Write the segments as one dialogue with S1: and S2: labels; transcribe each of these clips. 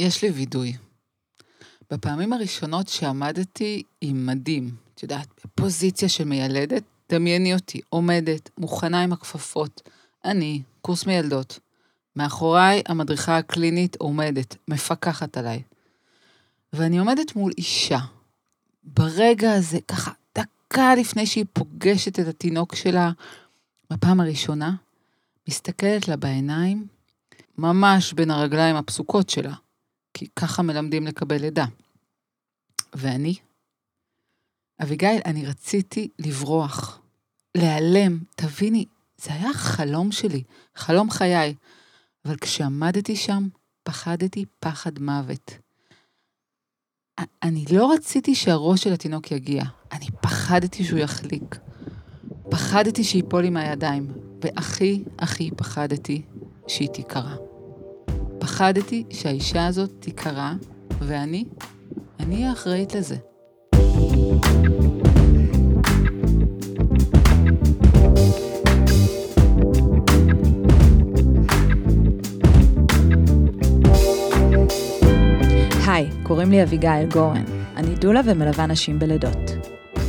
S1: יש לי וידוי. בפעמים הראשונות שעמדתי עם מדים, את יודעת, בפוזיציה של מיילדת, דמייני אותי, עומדת, מוכנה עם הכפפות. אני, קורס מיילדות. מאחוריי המדריכה הקלינית עומדת, מפקחת עליי. ואני עומדת מול אישה. ברגע הזה, ככה, דקה לפני שהיא פוגשת את התינוק שלה בפעם הראשונה, מסתכלת לה בעיניים, ממש בין הרגליים הפסוקות שלה, כי ככה מלמדים לקבל לידה. ואני, אביגיל, אני רציתי לברוח, להיעלם. תביני, זה היה חלום שלי, חלום חיי. אבל כשעמדתי שם, פחדתי פחד מוות. אני לא רציתי שהראש של התינוק יגיע, אני פחדתי שהוא יחליק. פחדתי שיפול לי מהידיים, והכי הכי פחדתי שהיא תיקרע. פחדתי שהאישה הזאת תיקרע, ואני, אני אהיה אחראית לזה.
S2: היי, קוראים לי אביגיל גורן. אני דולה ומלווה נשים בלידות.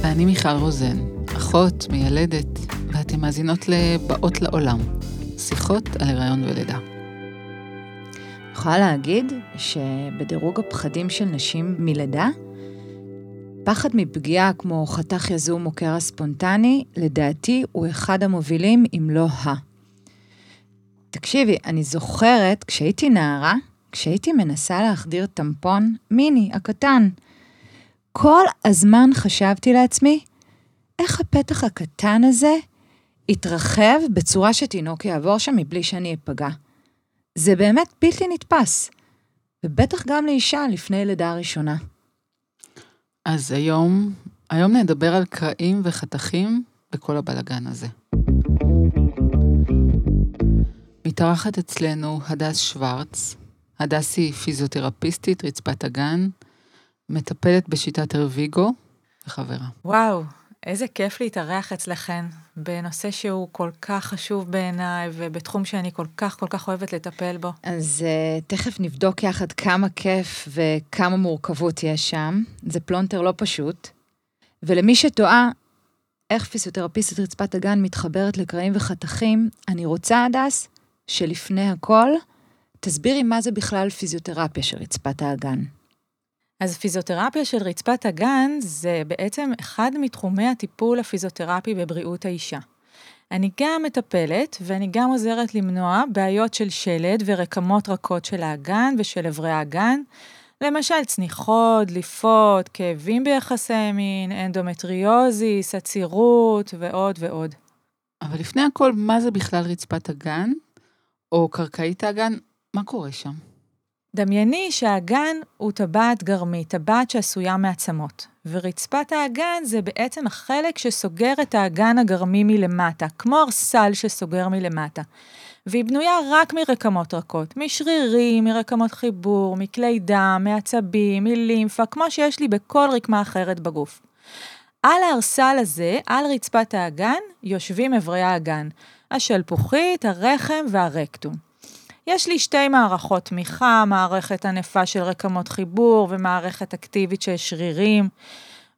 S1: ואני מיכל רוזן, אחות, מיילדת, ואתן מאזינות לבאות לעולם, שיחות על הריון ולידה.
S2: יכולה להגיד שבדירוג הפחדים של נשים מלידה, פחד מפגיעה כמו חתך יזום או קרע ספונטני, לדעתי הוא אחד המובילים, אם לא ה. תקשיבי, אני זוכרת כשהייתי נערה, כשהייתי מנסה להחדיר טמפון, מיני, הקטן, כל הזמן חשבתי לעצמי, איך הפתח הקטן הזה יתרחב בצורה שתינוק יעבור שם מבלי שאני אפגע. זה באמת בלתי נתפס, ובטח גם לאישה לפני לידה ראשונה.
S1: אז היום, היום נדבר על קרעים וחתכים בכל הבלגן הזה. מתארחת אצלנו הדס שוורץ. הדס היא פיזיותרפיסטית, רצפת האגן, מטפלת בשיטת Arvigo וחברה.
S3: וואו, איזה כיף להתארח אצלכן בנושא שהוא כל כך חשוב בעיניי ובתחום שאני כל כך כל כך אוהבת לטפל בו.
S2: אז אה, תכף נבדוק יחד כמה כיף וכמה מורכבות יש שם. זה פלונטר לא פשוט. ולמי שתוהה איך פיזיותרפיסטית רצפת האגן מתחברת לקרעים וחתכים, אני רוצה, הדס, שלפני הכל, תסבירי מה זה בכלל פיזיותרפיה של רצפת האגן.
S3: אז פיזיותרפיה של רצפת האגן זה בעצם אחד מתחומי הטיפול הפיזיותרפי בבריאות האישה. אני גם מטפלת ואני גם עוזרת למנוע בעיות של שלד ורקמות רכות של האגן ושל אברי האגן, למשל צניחות, דליפות, כאבים ביחסי מין, אנדומטריוזיס, עצירות ועוד ועוד.
S1: אבל לפני הכל, מה זה בכלל רצפת הגן, או קרקעית האגן? מה קורה שם?
S3: דמייני שהאגן הוא טבעת גרמית, טבעת שעשויה מעצמות, ורצפת האגן זה בעצם החלק שסוגר את האגן הגרמי מלמטה, כמו ארסל שסוגר מלמטה. והיא בנויה רק מרקמות רכות, משרירים, מרקמות חיבור, מכלי דם, מעצבים, מלימפה, כמו שיש לי בכל רקמה אחרת בגוף. על הארסל הזה, על רצפת האגן, יושבים אברי האגן, השלפוחית, הרחם והרקטום. יש לי שתי מערכות תמיכה, מערכת ענפה של רקמות חיבור ומערכת אקטיבית של שרירים.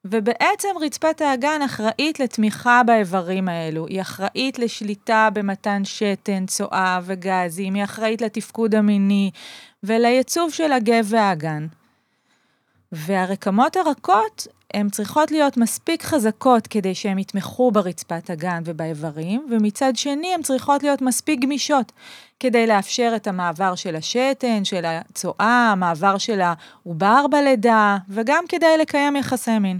S3: ובעצם רצפת האגן אחראית לתמיכה באיברים האלו. היא אחראית לשליטה במתן שתן, צואה וגזים, היא אחראית לתפקוד המיני ולייצוב של הגב והאגן. והרקמות הרכות הן צריכות להיות מספיק חזקות כדי שהן יתמכו ברצפת הגן ובאיברים, ומצד שני הן צריכות להיות מספיק גמישות כדי לאפשר את המעבר של השתן, של הצואה, המעבר של העובר בלידה, וגם כדי לקיים יחסי מין.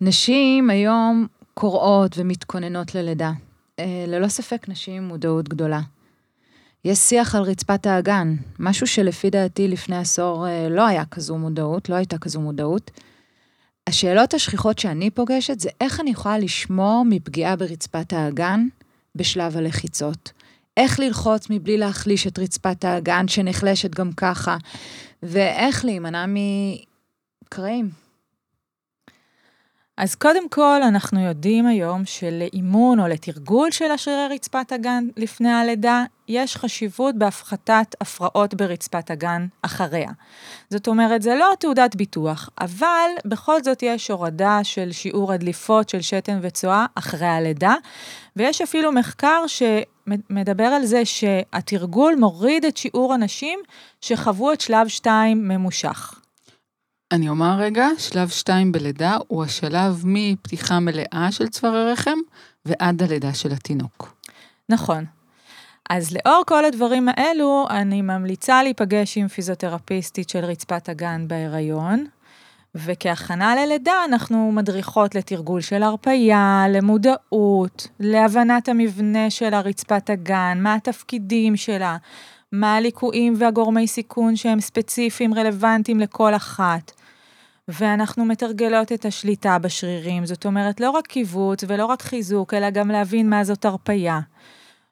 S2: נשים היום קוראות ומתכוננות ללידה. אה, ללא ספק נשים עם מודעות גדולה. יש שיח על רצפת האגן, משהו שלפי דעתי לפני עשור אה, לא היה כזו מודעות, לא הייתה כזו מודעות. השאלות השכיחות שאני פוגשת זה איך אני יכולה לשמור מפגיעה ברצפת האגן בשלב הלחיצות. איך ללחוץ מבלי להחליש את רצפת האגן שנחלשת גם ככה, ואיך להימנע מקרעים.
S3: אז קודם כל, אנחנו יודעים היום שלאימון או לתרגול של השרירי רצפת הגן לפני הלידה, יש חשיבות בהפחתת הפרעות ברצפת הגן אחריה. זאת אומרת, זה לא תעודת ביטוח, אבל בכל זאת יש הורדה של שיעור הדליפות של שתן וצואה אחרי הלידה, ויש אפילו מחקר שמדבר על זה שהתרגול מוריד את שיעור הנשים שחוו את שלב 2 ממושך.
S1: אני אומר רגע, שלב 2 בלידה הוא השלב מפתיחה מלאה של צוואר הרחם ועד הלידה של התינוק.
S3: נכון. אז לאור כל הדברים האלו, אני ממליצה להיפגש עם פיזיותרפיסטית של רצפת הגן בהיריון, וכהכנה ללידה אנחנו מדריכות לתרגול של הרפייה, למודעות, להבנת המבנה של הרצפת הגן, מה התפקידים שלה, מה הליקויים והגורמי סיכון שהם ספציפיים רלוונטיים לכל אחת. ואנחנו מתרגלות את השליטה בשרירים, זאת אומרת, לא רק קיבוץ ולא רק חיזוק, אלא גם להבין מה זאת הרפייה.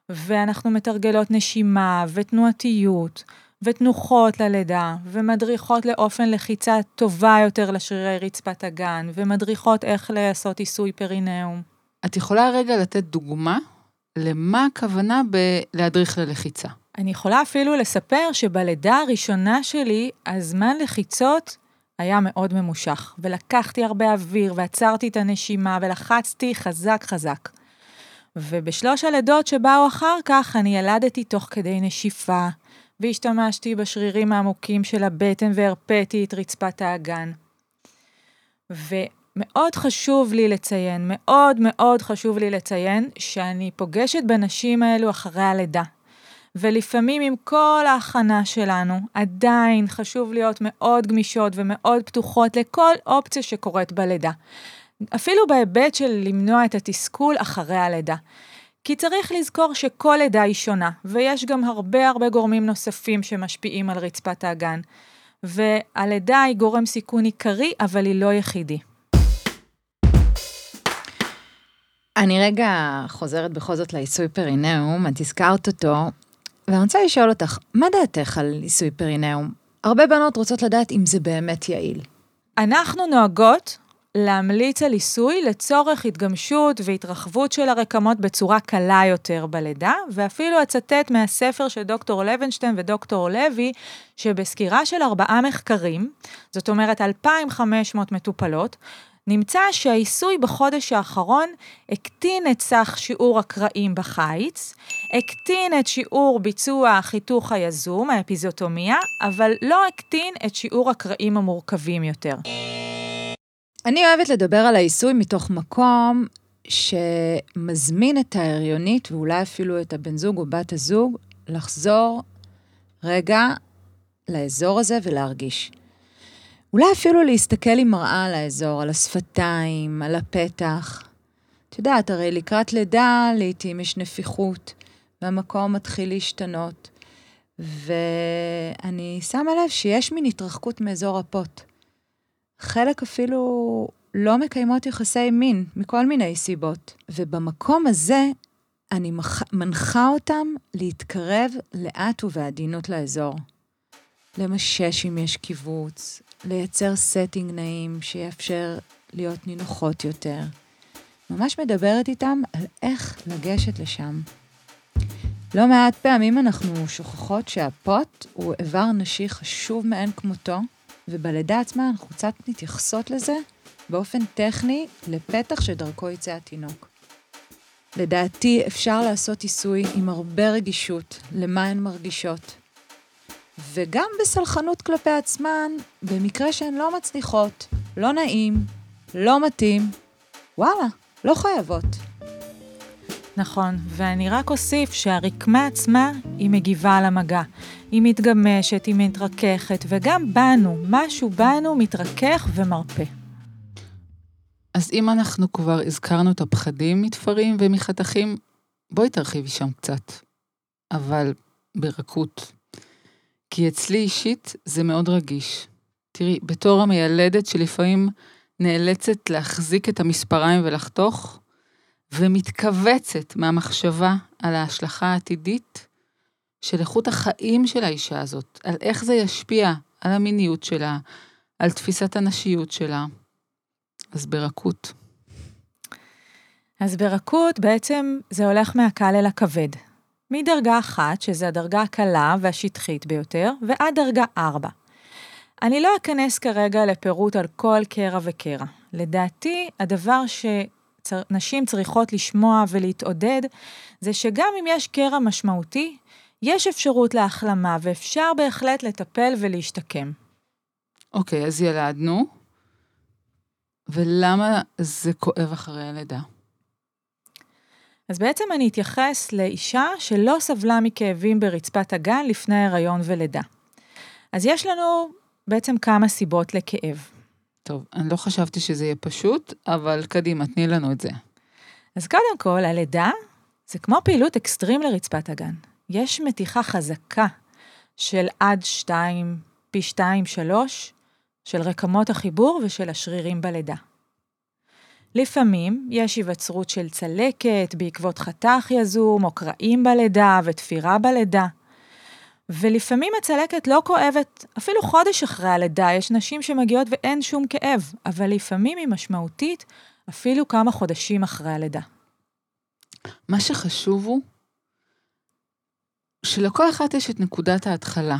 S3: ואנחנו מתרגלות נשימה ותנועתיות ותנוחות ללידה, ומדריכות לאופן לחיצה טובה יותר לשרירי רצפת הגן, ומדריכות איך לעשות עיסוי פרינאום.
S1: את יכולה רגע לתת דוגמה למה הכוונה בלהדריך ללחיצה?
S3: אני יכולה אפילו לספר שבלידה הראשונה שלי, הזמן לחיצות היה מאוד ממושך, ולקחתי הרבה אוויר, ועצרתי את הנשימה, ולחצתי חזק חזק. ובשלוש הלידות שבאו אחר כך, אני ילדתי תוך כדי נשיפה, והשתמשתי בשרירים העמוקים של הבטן והרפאתי את רצפת האגן. ומאוד חשוב לי לציין, מאוד מאוד חשוב לי לציין, שאני פוגשת בנשים האלו אחרי הלידה. ולפעמים עם כל ההכנה שלנו, עדיין חשוב להיות מאוד גמישות ומאוד פתוחות לכל אופציה שקורית בלידה. אפילו בהיבט של למנוע את התסכול אחרי הלידה. כי צריך לזכור שכל לידה היא שונה, ויש גם הרבה הרבה גורמים נוספים שמשפיעים על רצפת האגן. והלידה היא גורם סיכון עיקרי, אבל היא לא יחידי.
S2: אני רגע חוזרת בכל זאת לעיסוי פרינאום, את הזכרת אותו, ואני רוצה לשאול אותך, מה דעתך על עיסוי פרינאום? הרבה בנות רוצות לדעת אם זה באמת יעיל.
S3: אנחנו נוהגות להמליץ על עיסוי לצורך התגמשות והתרחבות של הרקמות בצורה קלה יותר בלידה, ואפילו אצטט מהספר של דוקטור לוינשטיין ודוקטור לוי, שבסקירה של ארבעה מחקרים, זאת אומרת 2,500 מטופלות, נמצא שהעיסוי בחודש האחרון הקטין את סך שיעור הקרעים בחיץ, הקטין את שיעור ביצוע החיתוך היזום, האפיזוטומיה, אבל לא הקטין את שיעור הקרעים המורכבים יותר.
S2: אני אוהבת לדבר על העיסוי מתוך מקום שמזמין את ההריונית, ואולי אפילו את הבן זוג או בת הזוג, לחזור רגע לאזור הזה ולהרגיש. אולי אפילו להסתכל עם מראה על האזור, על השפתיים, על הפתח. את יודעת, הרי לקראת לידה לעתים יש נפיחות, והמקום מתחיל להשתנות. ואני שמה לב שיש מין התרחקות מאזור הפוט. חלק אפילו לא מקיימות יחסי מין, מכל מיני סיבות. ובמקום הזה, אני מנחה אותם להתקרב לאט ובעדינות לאזור. למשש אם יש קיבוץ, לייצר setting נעים שיאפשר להיות נינוחות יותר. ממש מדברת איתם על איך לגשת לשם. לא מעט פעמים אנחנו שוכחות שהפוט הוא איבר נשי חשוב מאין כמותו, ובלידה עצמה אנחנו קצת מתייחסות לזה באופן טכני לפתח שדרכו יצא התינוק. לדעתי אפשר לעשות עיסוי עם הרבה רגישות למה הן מרגישות, וגם בסלחנות כלפי עצמן, במקרה שהן לא מצליחות, לא נעים, לא מתאים, וואלה, לא חייבות.
S3: נכון, ואני רק אוסיף שהרקמה עצמה, היא מגיבה על המגע. היא מתגמשת, היא מתרככת, וגם בנו, משהו בנו מתרכך ומרפה.
S1: אז אם אנחנו כבר הזכרנו את הפחדים מתפרים ומחתכים, בואי תרחיבי שם קצת. אבל ברכות. כי אצלי אישית זה מאוד רגיש. תראי, בתור המיילדת שלפעמים נאלצת להחזיק את המספריים ולחתוך, ומתכווצת מהמחשבה על ההשלכה העתידית של איכות החיים של האישה הזאת, על איך זה ישפיע על המיניות שלה, על תפיסת הנשיות שלה. אז ברכות.
S3: אז ברכות בעצם זה הולך מהקל אל הכבד. מדרגה אחת, שזו הדרגה הקלה והשטחית ביותר, ועד דרגה ארבע. אני לא אכנס כרגע לפירוט על כל קרע וקרע. לדעתי, הדבר שנשים צריכות לשמוע ולהתעודד, זה שגם אם יש קרע משמעותי, יש אפשרות להחלמה, ואפשר בהחלט לטפל ולהשתקם.
S1: אוקיי, אז ילדנו, ולמה זה כואב אחרי הלידה?
S3: אז בעצם אני אתייחס לאישה שלא סבלה מכאבים ברצפת הגן לפני הריון ולידה. אז יש לנו בעצם כמה סיבות לכאב.
S1: טוב, אני לא חשבתי שזה יהיה פשוט, אבל קדימה, תני לנו את זה.
S3: אז קודם כל, הלידה זה כמו פעילות אקסטרים לרצפת הגן. יש מתיחה חזקה של עד שתיים, פי שתיים, שלוש, של רקמות החיבור ושל השרירים בלידה. לפעמים יש היווצרות של צלקת בעקבות חתך יזום, או קרעים בלידה ותפירה בלידה. ולפעמים הצלקת לא כואבת אפילו חודש אחרי הלידה, יש נשים שמגיעות ואין שום כאב, אבל לפעמים היא משמעותית אפילו כמה חודשים אחרי הלידה.
S1: מה שחשוב הוא שלכל אחת יש את נקודת ההתחלה,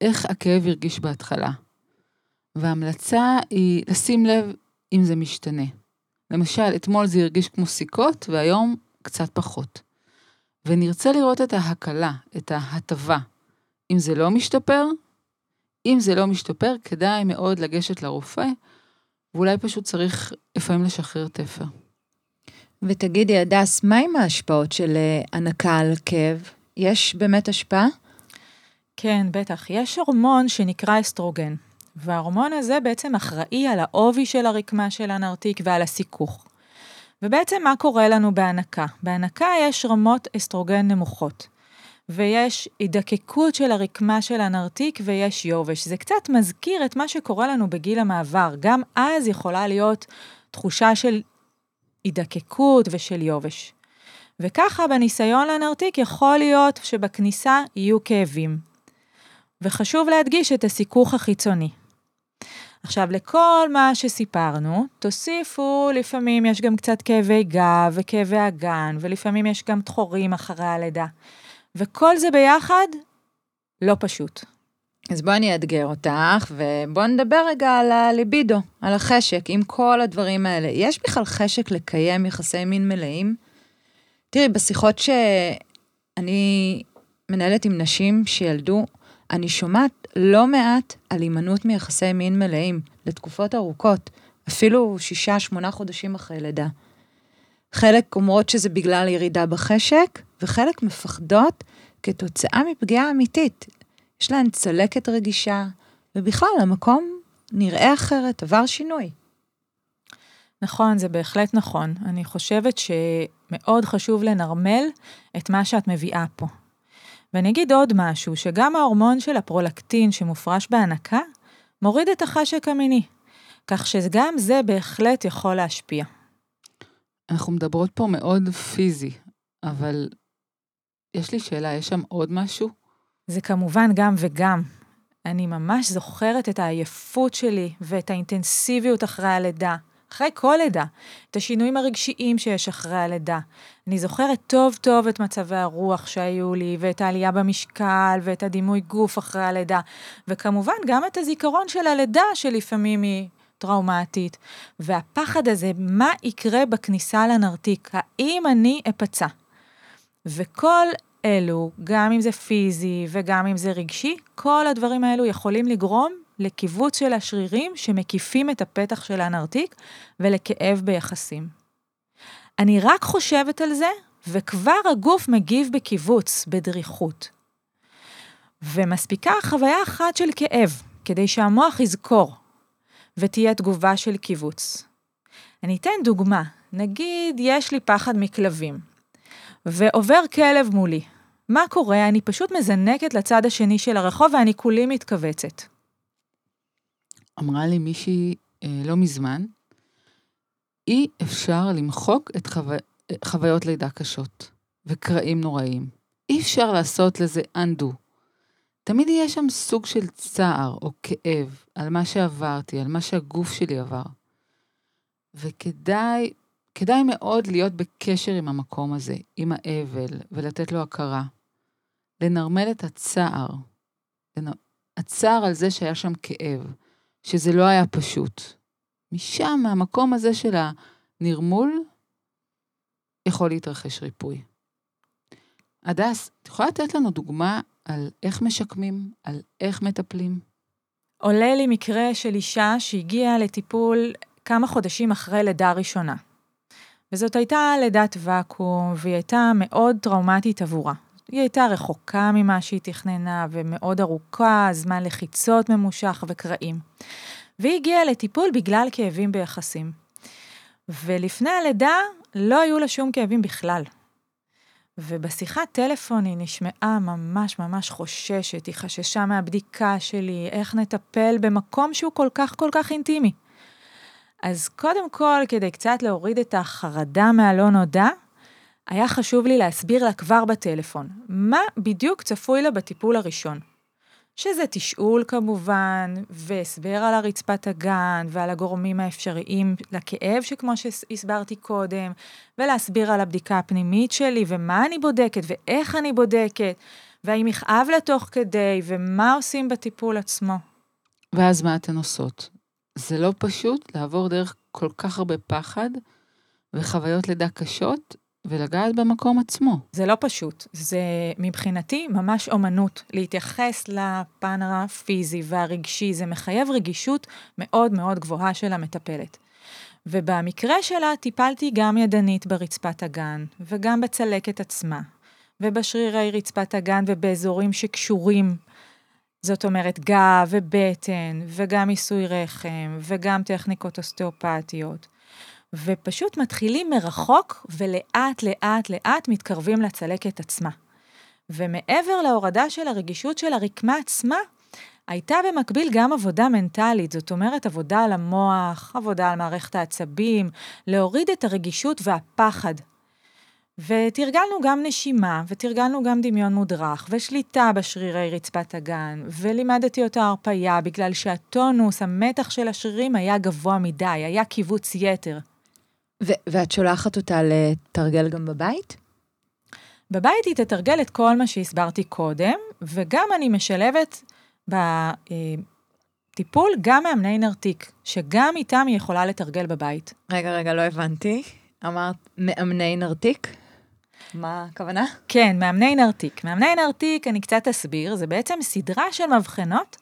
S1: איך הכאב הרגיש בהתחלה. וההמלצה היא לשים לב אם זה משתנה. למשל, אתמול זה הרגיש כמו סיכות, והיום קצת פחות. ונרצה לראות את ההקלה, את ההטבה. אם זה לא משתפר, אם זה לא משתפר, כדאי מאוד לגשת לרופא, ואולי פשוט צריך לפעמים לשחרר תפר.
S2: ותגידי, הדס, מה עם ההשפעות של אה, הנקה על כאב? יש באמת השפעה?
S3: כן, בטח. יש הורמון שנקרא אסטרוגן, וההורמון הזה בעצם אחראי על העובי של הרקמה של הנרתיק ועל הסיכוך. ובעצם מה קורה לנו בהנקה? בהנקה יש רמות אסטרוגן נמוכות, ויש הידקקות של הרקמה של הנרתיק ויש יובש. זה קצת מזכיר את מה שקורה לנו בגיל המעבר. גם אז יכולה להיות תחושה של הידקקות ושל יובש. וככה בניסיון לנרתיק יכול להיות שבכניסה יהיו כאבים. וחשוב להדגיש את הסיכוך החיצוני. עכשיו, לכל מה שסיפרנו, תוסיפו, לפעמים יש גם קצת כאבי גב וכאבי אגן, ולפעמים יש גם תחורים אחרי הלידה. וכל זה ביחד, לא פשוט.
S2: אז בואי אני אאתגר אותך, ובואי נדבר רגע על הליבידו, על החשק, עם כל הדברים האלה. יש בכלל חשק לקיים יחסי מין מלאים? תראי, בשיחות שאני מנהלת עם נשים שילדו, אני שומעת לא מעט על הימנעות מיחסי מין מלאים לתקופות ארוכות, אפילו שישה, שמונה חודשים אחרי לידה. חלק אומרות שזה בגלל ירידה בחשק, וחלק מפחדות כתוצאה מפגיעה אמיתית. יש להן צלקת רגישה, ובכלל המקום נראה אחרת, עבר שינוי.
S3: נכון, זה בהחלט נכון. אני חושבת שמאוד חשוב לנרמל את מה שאת מביאה פה. ואני אגיד עוד משהו, שגם ההורמון של הפרולקטין שמופרש בהנקה, מוריד את החשק המיני. כך שגם זה בהחלט יכול להשפיע.
S1: אנחנו מדברות פה מאוד פיזי, אבל יש לי שאלה, יש שם עוד משהו?
S3: זה כמובן גם וגם. אני ממש זוכרת את העייפות שלי ואת האינטנסיביות אחרי הלידה. אחרי כל לידה, את השינויים הרגשיים שיש אחרי הלידה. אני זוכרת טוב טוב את מצבי הרוח שהיו לי, ואת העלייה במשקל, ואת הדימוי גוף אחרי הלידה, וכמובן גם את הזיכרון של הלידה שלפעמים היא טראומטית. והפחד הזה, מה יקרה בכניסה לנרתיק? האם אני אפצע? וכל אלו, גם אם זה פיזי וגם אם זה רגשי, כל הדברים האלו יכולים לגרום לקיבוץ של השרירים שמקיפים את הפתח של הנרתיק ולכאב ביחסים. אני רק חושבת על זה, וכבר הגוף מגיב בקיבוץ, בדריכות. ומספיקה חוויה אחת של כאב, כדי שהמוח יזכור, ותהיה תגובה של קיבוץ. אני אתן דוגמה, נגיד יש לי פחד מכלבים, ועובר כלב מולי. מה קורה? אני פשוט מזנקת לצד השני של הרחוב ואני כולי מתכווצת.
S1: אמרה לי מישהי אה, לא מזמן, אי אפשר למחוק את חו... חוויות לידה קשות וקרעים נוראים. אי אפשר לעשות לזה undo. תמיד יהיה שם סוג של צער או כאב על מה שעברתי, על מה שהגוף שלי עבר. וכדאי כדאי מאוד להיות בקשר עם המקום הזה, עם האבל, ולתת לו הכרה. לנרמל את הצער. הצער על זה שהיה שם כאב, שזה לא היה פשוט. משם, מהמקום הזה של הנרמול, יכול להתרחש ריפוי. הדס, את יכולה לתת לנו דוגמה על איך משקמים, על איך מטפלים?
S3: עולה לי מקרה של אישה שהגיעה לטיפול כמה חודשים אחרי לידה ראשונה. וזאת הייתה לידת ואקום, והיא הייתה מאוד טראומטית עבורה. היא הייתה רחוקה ממה שהיא תכננה, ומאוד ארוכה, זמן לחיצות ממושך וקרעים. והיא הגיעה לטיפול בגלל כאבים ביחסים. ולפני הלידה לא היו לה שום כאבים בכלל. ובשיחת טלפון היא נשמעה ממש ממש חוששת, היא חששה מהבדיקה שלי, איך נטפל במקום שהוא כל כך כל כך אינטימי. אז קודם כל, כדי קצת להוריד את החרדה מהלא נודע, היה חשוב לי להסביר לה כבר בטלפון, מה בדיוק צפוי לה בטיפול הראשון. שזה תשאול כמובן, והסבר על הרצפת הגן ועל הגורמים האפשריים לכאב, שכמו שהסברתי קודם, ולהסביר על הבדיקה הפנימית שלי, ומה אני בודקת, ואיך אני בודקת, והאם יכאב לה תוך כדי, ומה עושים בטיפול עצמו.
S1: ואז מה אתן עושות? זה לא פשוט לעבור דרך כל כך הרבה פחד וחוויות לידה קשות ולגעת במקום עצמו.
S3: זה לא פשוט, זה מבחינתי ממש אומנות. להתייחס לפן הפיזי והרגשי, זה מחייב רגישות מאוד מאוד גבוהה של המטפלת. ובמקרה שלה טיפלתי גם ידנית ברצפת הגן, וגם בצלקת עצמה, ובשרירי רצפת הגן ובאזורים שקשורים זאת אומרת, גב ובטן, וגם עיסוי רחם, וגם טכניקות אוסטאופתיות. ופשוט מתחילים מרחוק, ולאט לאט לאט מתקרבים לצלקת עצמה. ומעבר להורדה של הרגישות של הרקמה עצמה, הייתה במקביל גם עבודה מנטלית, זאת אומרת עבודה על המוח, עבודה על מערכת העצבים, להוריד את הרגישות והפחד ותרגלנו גם נשימה, ותרגלנו גם דמיון מודרך, ושליטה בשרירי רצפת הגן, ולימדתי אותה הרפייה, בגלל שהטונוס, המתח של השרירים היה גבוה מדי, היה קיבוץ יתר.
S2: ואת שולחת אותה לתרגל גם בבית?
S3: בבית היא תתרגל את כל מה שהסברתי קודם, וגם אני משלבת בטיפול גם מאמני נרתיק, שגם איתם היא יכולה לתרגל בבית.
S2: רגע, רגע, לא הבנתי. אמרת מאמני נרתיק? מה הכוונה?
S3: כן, מאמני נרתיק. מאמני נרתיק, אני קצת אסביר, זה בעצם סדרה של מבחנות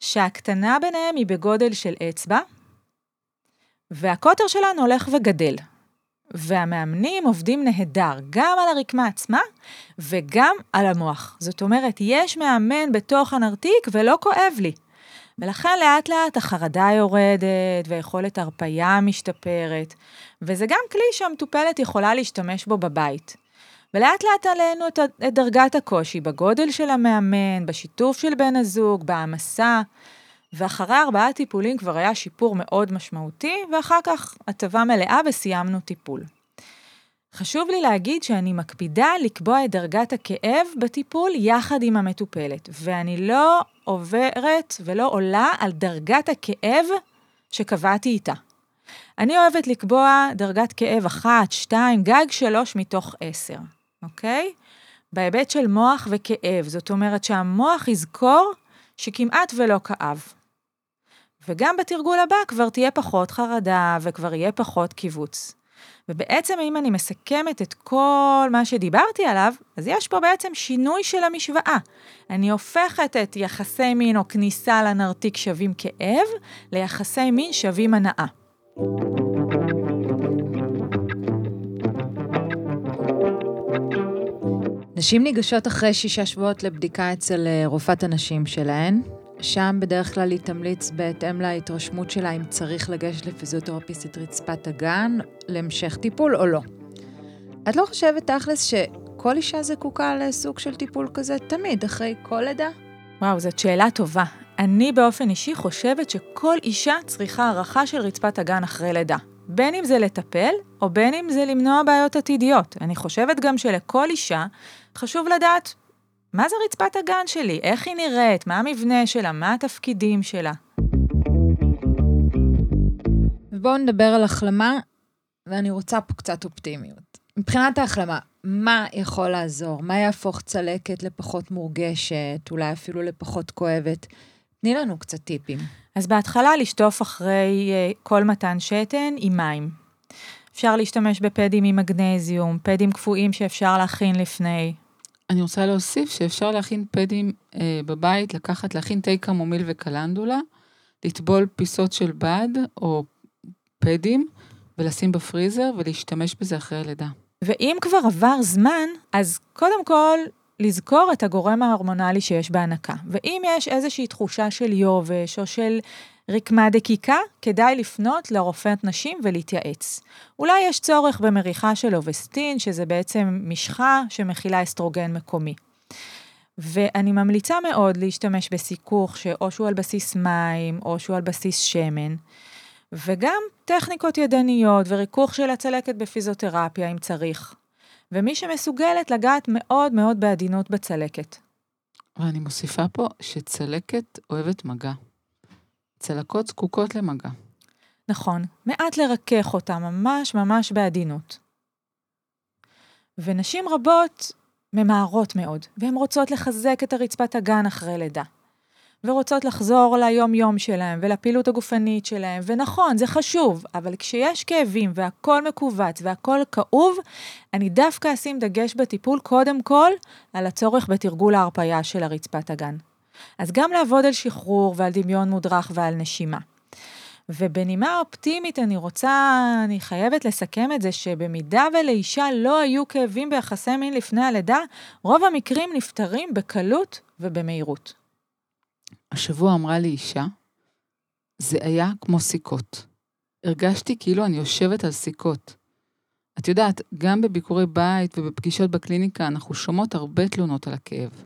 S3: שהקטנה ביניהם היא בגודל של אצבע, והקוטר שלנו הולך וגדל. והמאמנים עובדים נהדר, גם על הרקמה עצמה וגם על המוח. זאת אומרת, יש מאמן בתוך הנרתיק ולא כואב לי. ולכן לאט לאט החרדה יורדת ויכולת הרפייה משתפרת, וזה גם כלי שהמטופלת יכולה להשתמש בו בבית. ולאט לאט עלינו את, דרגת הקושי בגודל של המאמן, בשיתוף של בן הזוג, בהעמסה, ואחרי ארבעה טיפולים כבר היה שיפור מאוד משמעותי, ואחר כך הטבה מלאה וסיימנו טיפול. חשוב לי להגיד שאני מקפידה לקבוע את דרגת הכאב בטיפול יחד עם המטופלת, ואני לא עוברת ולא עולה על דרגת הכאב שקבעתי איתה. אני אוהבת לקבוע דרגת כאב אחת, שתיים, גג שלוש מתוך עשר. אוקיי? בהיבט של מוח וכאב, זאת אומרת שהמוח יזכור שכמעט ולא כאב. וגם בתרגול הבא כבר תהיה פחות חרדה וכבר יהיה פחות קיבוץ. ובעצם אם אני מסכמת את כל מה שדיברתי עליו, אז יש פה בעצם שינוי של המשוואה. אני הופכת את יחסי מין או כניסה לנרתיק שווים כאב, ליחסי מין שווים הנאה.
S2: נשים ניגשות אחרי שישה שבועות לבדיקה אצל אה, רופאת הנשים שלהן. שם בדרך כלל היא תמליץ בהתאם להתרשמות שלה אם צריך לגשת לפיזיותרפיסט רצפת הגן להמשך טיפול או לא. את לא חושבת תכלס שכל אישה זקוקה לסוג של טיפול כזה תמיד, אחרי כל לידה?
S3: וואו, זאת שאלה טובה. אני באופן אישי חושבת שכל אישה צריכה הערכה של רצפת הגן אחרי לידה. בין אם זה לטפל, או בין אם זה למנוע בעיות עתידיות. אני חושבת גם שלכל אישה חשוב לדעת מה זה רצפת הגן שלי, איך היא נראית, מה המבנה שלה, מה התפקידים שלה.
S2: ובואו נדבר על החלמה, ואני רוצה פה קצת אופטימיות. מבחינת ההחלמה, מה יכול לעזור? מה יהפוך צלקת לפחות מורגשת, אולי אפילו לפחות כואבת? תני לנו קצת טיפים.
S3: אז בהתחלה לשטוף אחרי uh, כל מתן שתן עם מים. אפשר להשתמש בפדים עם מגנזיום, פדים קפואים שאפשר להכין לפני.
S1: אני רוצה להוסיף שאפשר להכין פדים אה, בבית, לקחת, להכין תה קמומיל וקלנדולה, לטבול פיסות של בד או פדים, ולשים בפריזר ולהשתמש בזה אחרי הלידה.
S3: ואם כבר עבר זמן, אז קודם כל, לזכור את הגורם ההורמונלי שיש בהנקה. ואם יש איזושהי תחושה של יובש או של רקמה דקיקה, כדאי לפנות לרופאת נשים ולהתייעץ. אולי יש צורך במריחה של אובסטין, שזה בעצם משחה שמכילה אסטרוגן מקומי. ואני ממליצה מאוד להשתמש בסיכוך שאו שהוא על בסיס מים, או שהוא על בסיס שמן. וגם טכניקות ידניות וריכוך של הצלקת בפיזיותרפיה אם צריך. ומי שמסוגלת לגעת מאוד מאוד בעדינות בצלקת.
S1: ואני מוסיפה פה שצלקת אוהבת מגע. צלקות זקוקות למגע.
S3: נכון, מעט לרכך אותה ממש ממש בעדינות. ונשים רבות ממהרות מאוד, והן רוצות לחזק את הרצפת הגן אחרי לידה. ורוצות לחזור ליום-יום שלהם ולפעילות הגופנית שלהם, ונכון, זה חשוב, אבל כשיש כאבים והכל מכווץ והכל כאוב, אני דווקא אשים דגש בטיפול קודם כל על הצורך בתרגול ההרפאיה של הרצפת הגן. אז גם לעבוד על שחרור ועל דמיון מודרך ועל נשימה. ובנימה אופטימית אני רוצה, אני חייבת לסכם את זה שבמידה ולאישה לא היו כאבים ביחסי מין לפני הלידה, רוב המקרים נפתרים בקלות ובמהירות.
S1: השבוע אמרה לי אישה, זה היה כמו סיכות. הרגשתי כאילו אני יושבת על סיכות. את יודעת, גם בביקורי בית ובפגישות בקליניקה אנחנו שומעות הרבה תלונות על הכאב.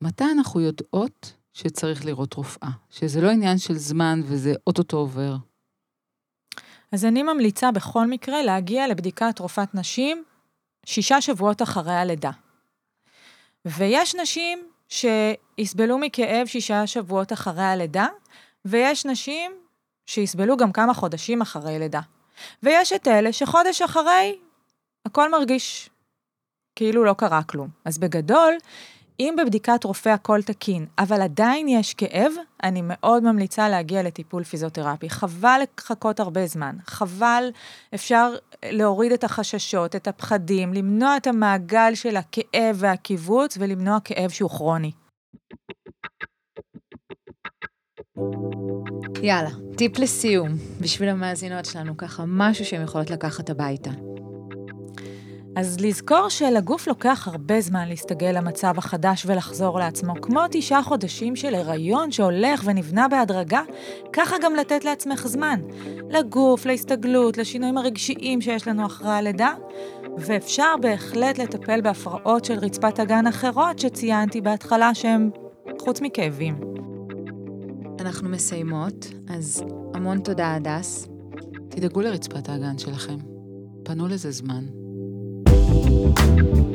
S1: מתי אנחנו יודעות שצריך לראות רופאה? שזה לא עניין של זמן וזה אוטוטו עובר.
S3: אז אני ממליצה בכל מקרה להגיע לבדיקת רופאת נשים שישה שבועות אחרי הלידה. ויש נשים שיסבלו מכאב שישה שבועות אחרי הלידה, ויש נשים שיסבלו גם כמה חודשים אחרי לידה. ויש את אלה שחודש אחרי, הכל מרגיש כאילו לא קרה כלום. אז בגדול, אם בבדיקת רופא הכל תקין, אבל עדיין יש כאב, אני מאוד ממליצה להגיע לטיפול פיזיותרפי. חבל לחכות הרבה זמן, חבל, אפשר להוריד את החששות, את הפחדים, למנוע את המעגל של הכאב והקיבוץ ולמנוע כאב שהוא כרוני.
S2: יאללה, טיפ לסיום, בשביל המאזינות שלנו, ככה משהו שהן יכולות לקחת הביתה.
S3: אז לזכור שלגוף לוקח הרבה זמן להסתגל למצב החדש ולחזור לעצמו. כמו תשעה חודשים של הריון שהולך ונבנה בהדרגה, ככה גם לתת לעצמך זמן. לגוף, להסתגלות, לשינויים הרגשיים שיש לנו אחרי הלידה, ואפשר בהחלט לטפל בהפרעות של רצפת הגן אחרות שציינתי בהתחלה שהן חוץ מכאבים.
S2: אנחנו מסיימות, אז המון תודה, הדס.
S1: תדאגו לרצפת האגן שלכם. פנו לזה זמן.
S2: thank you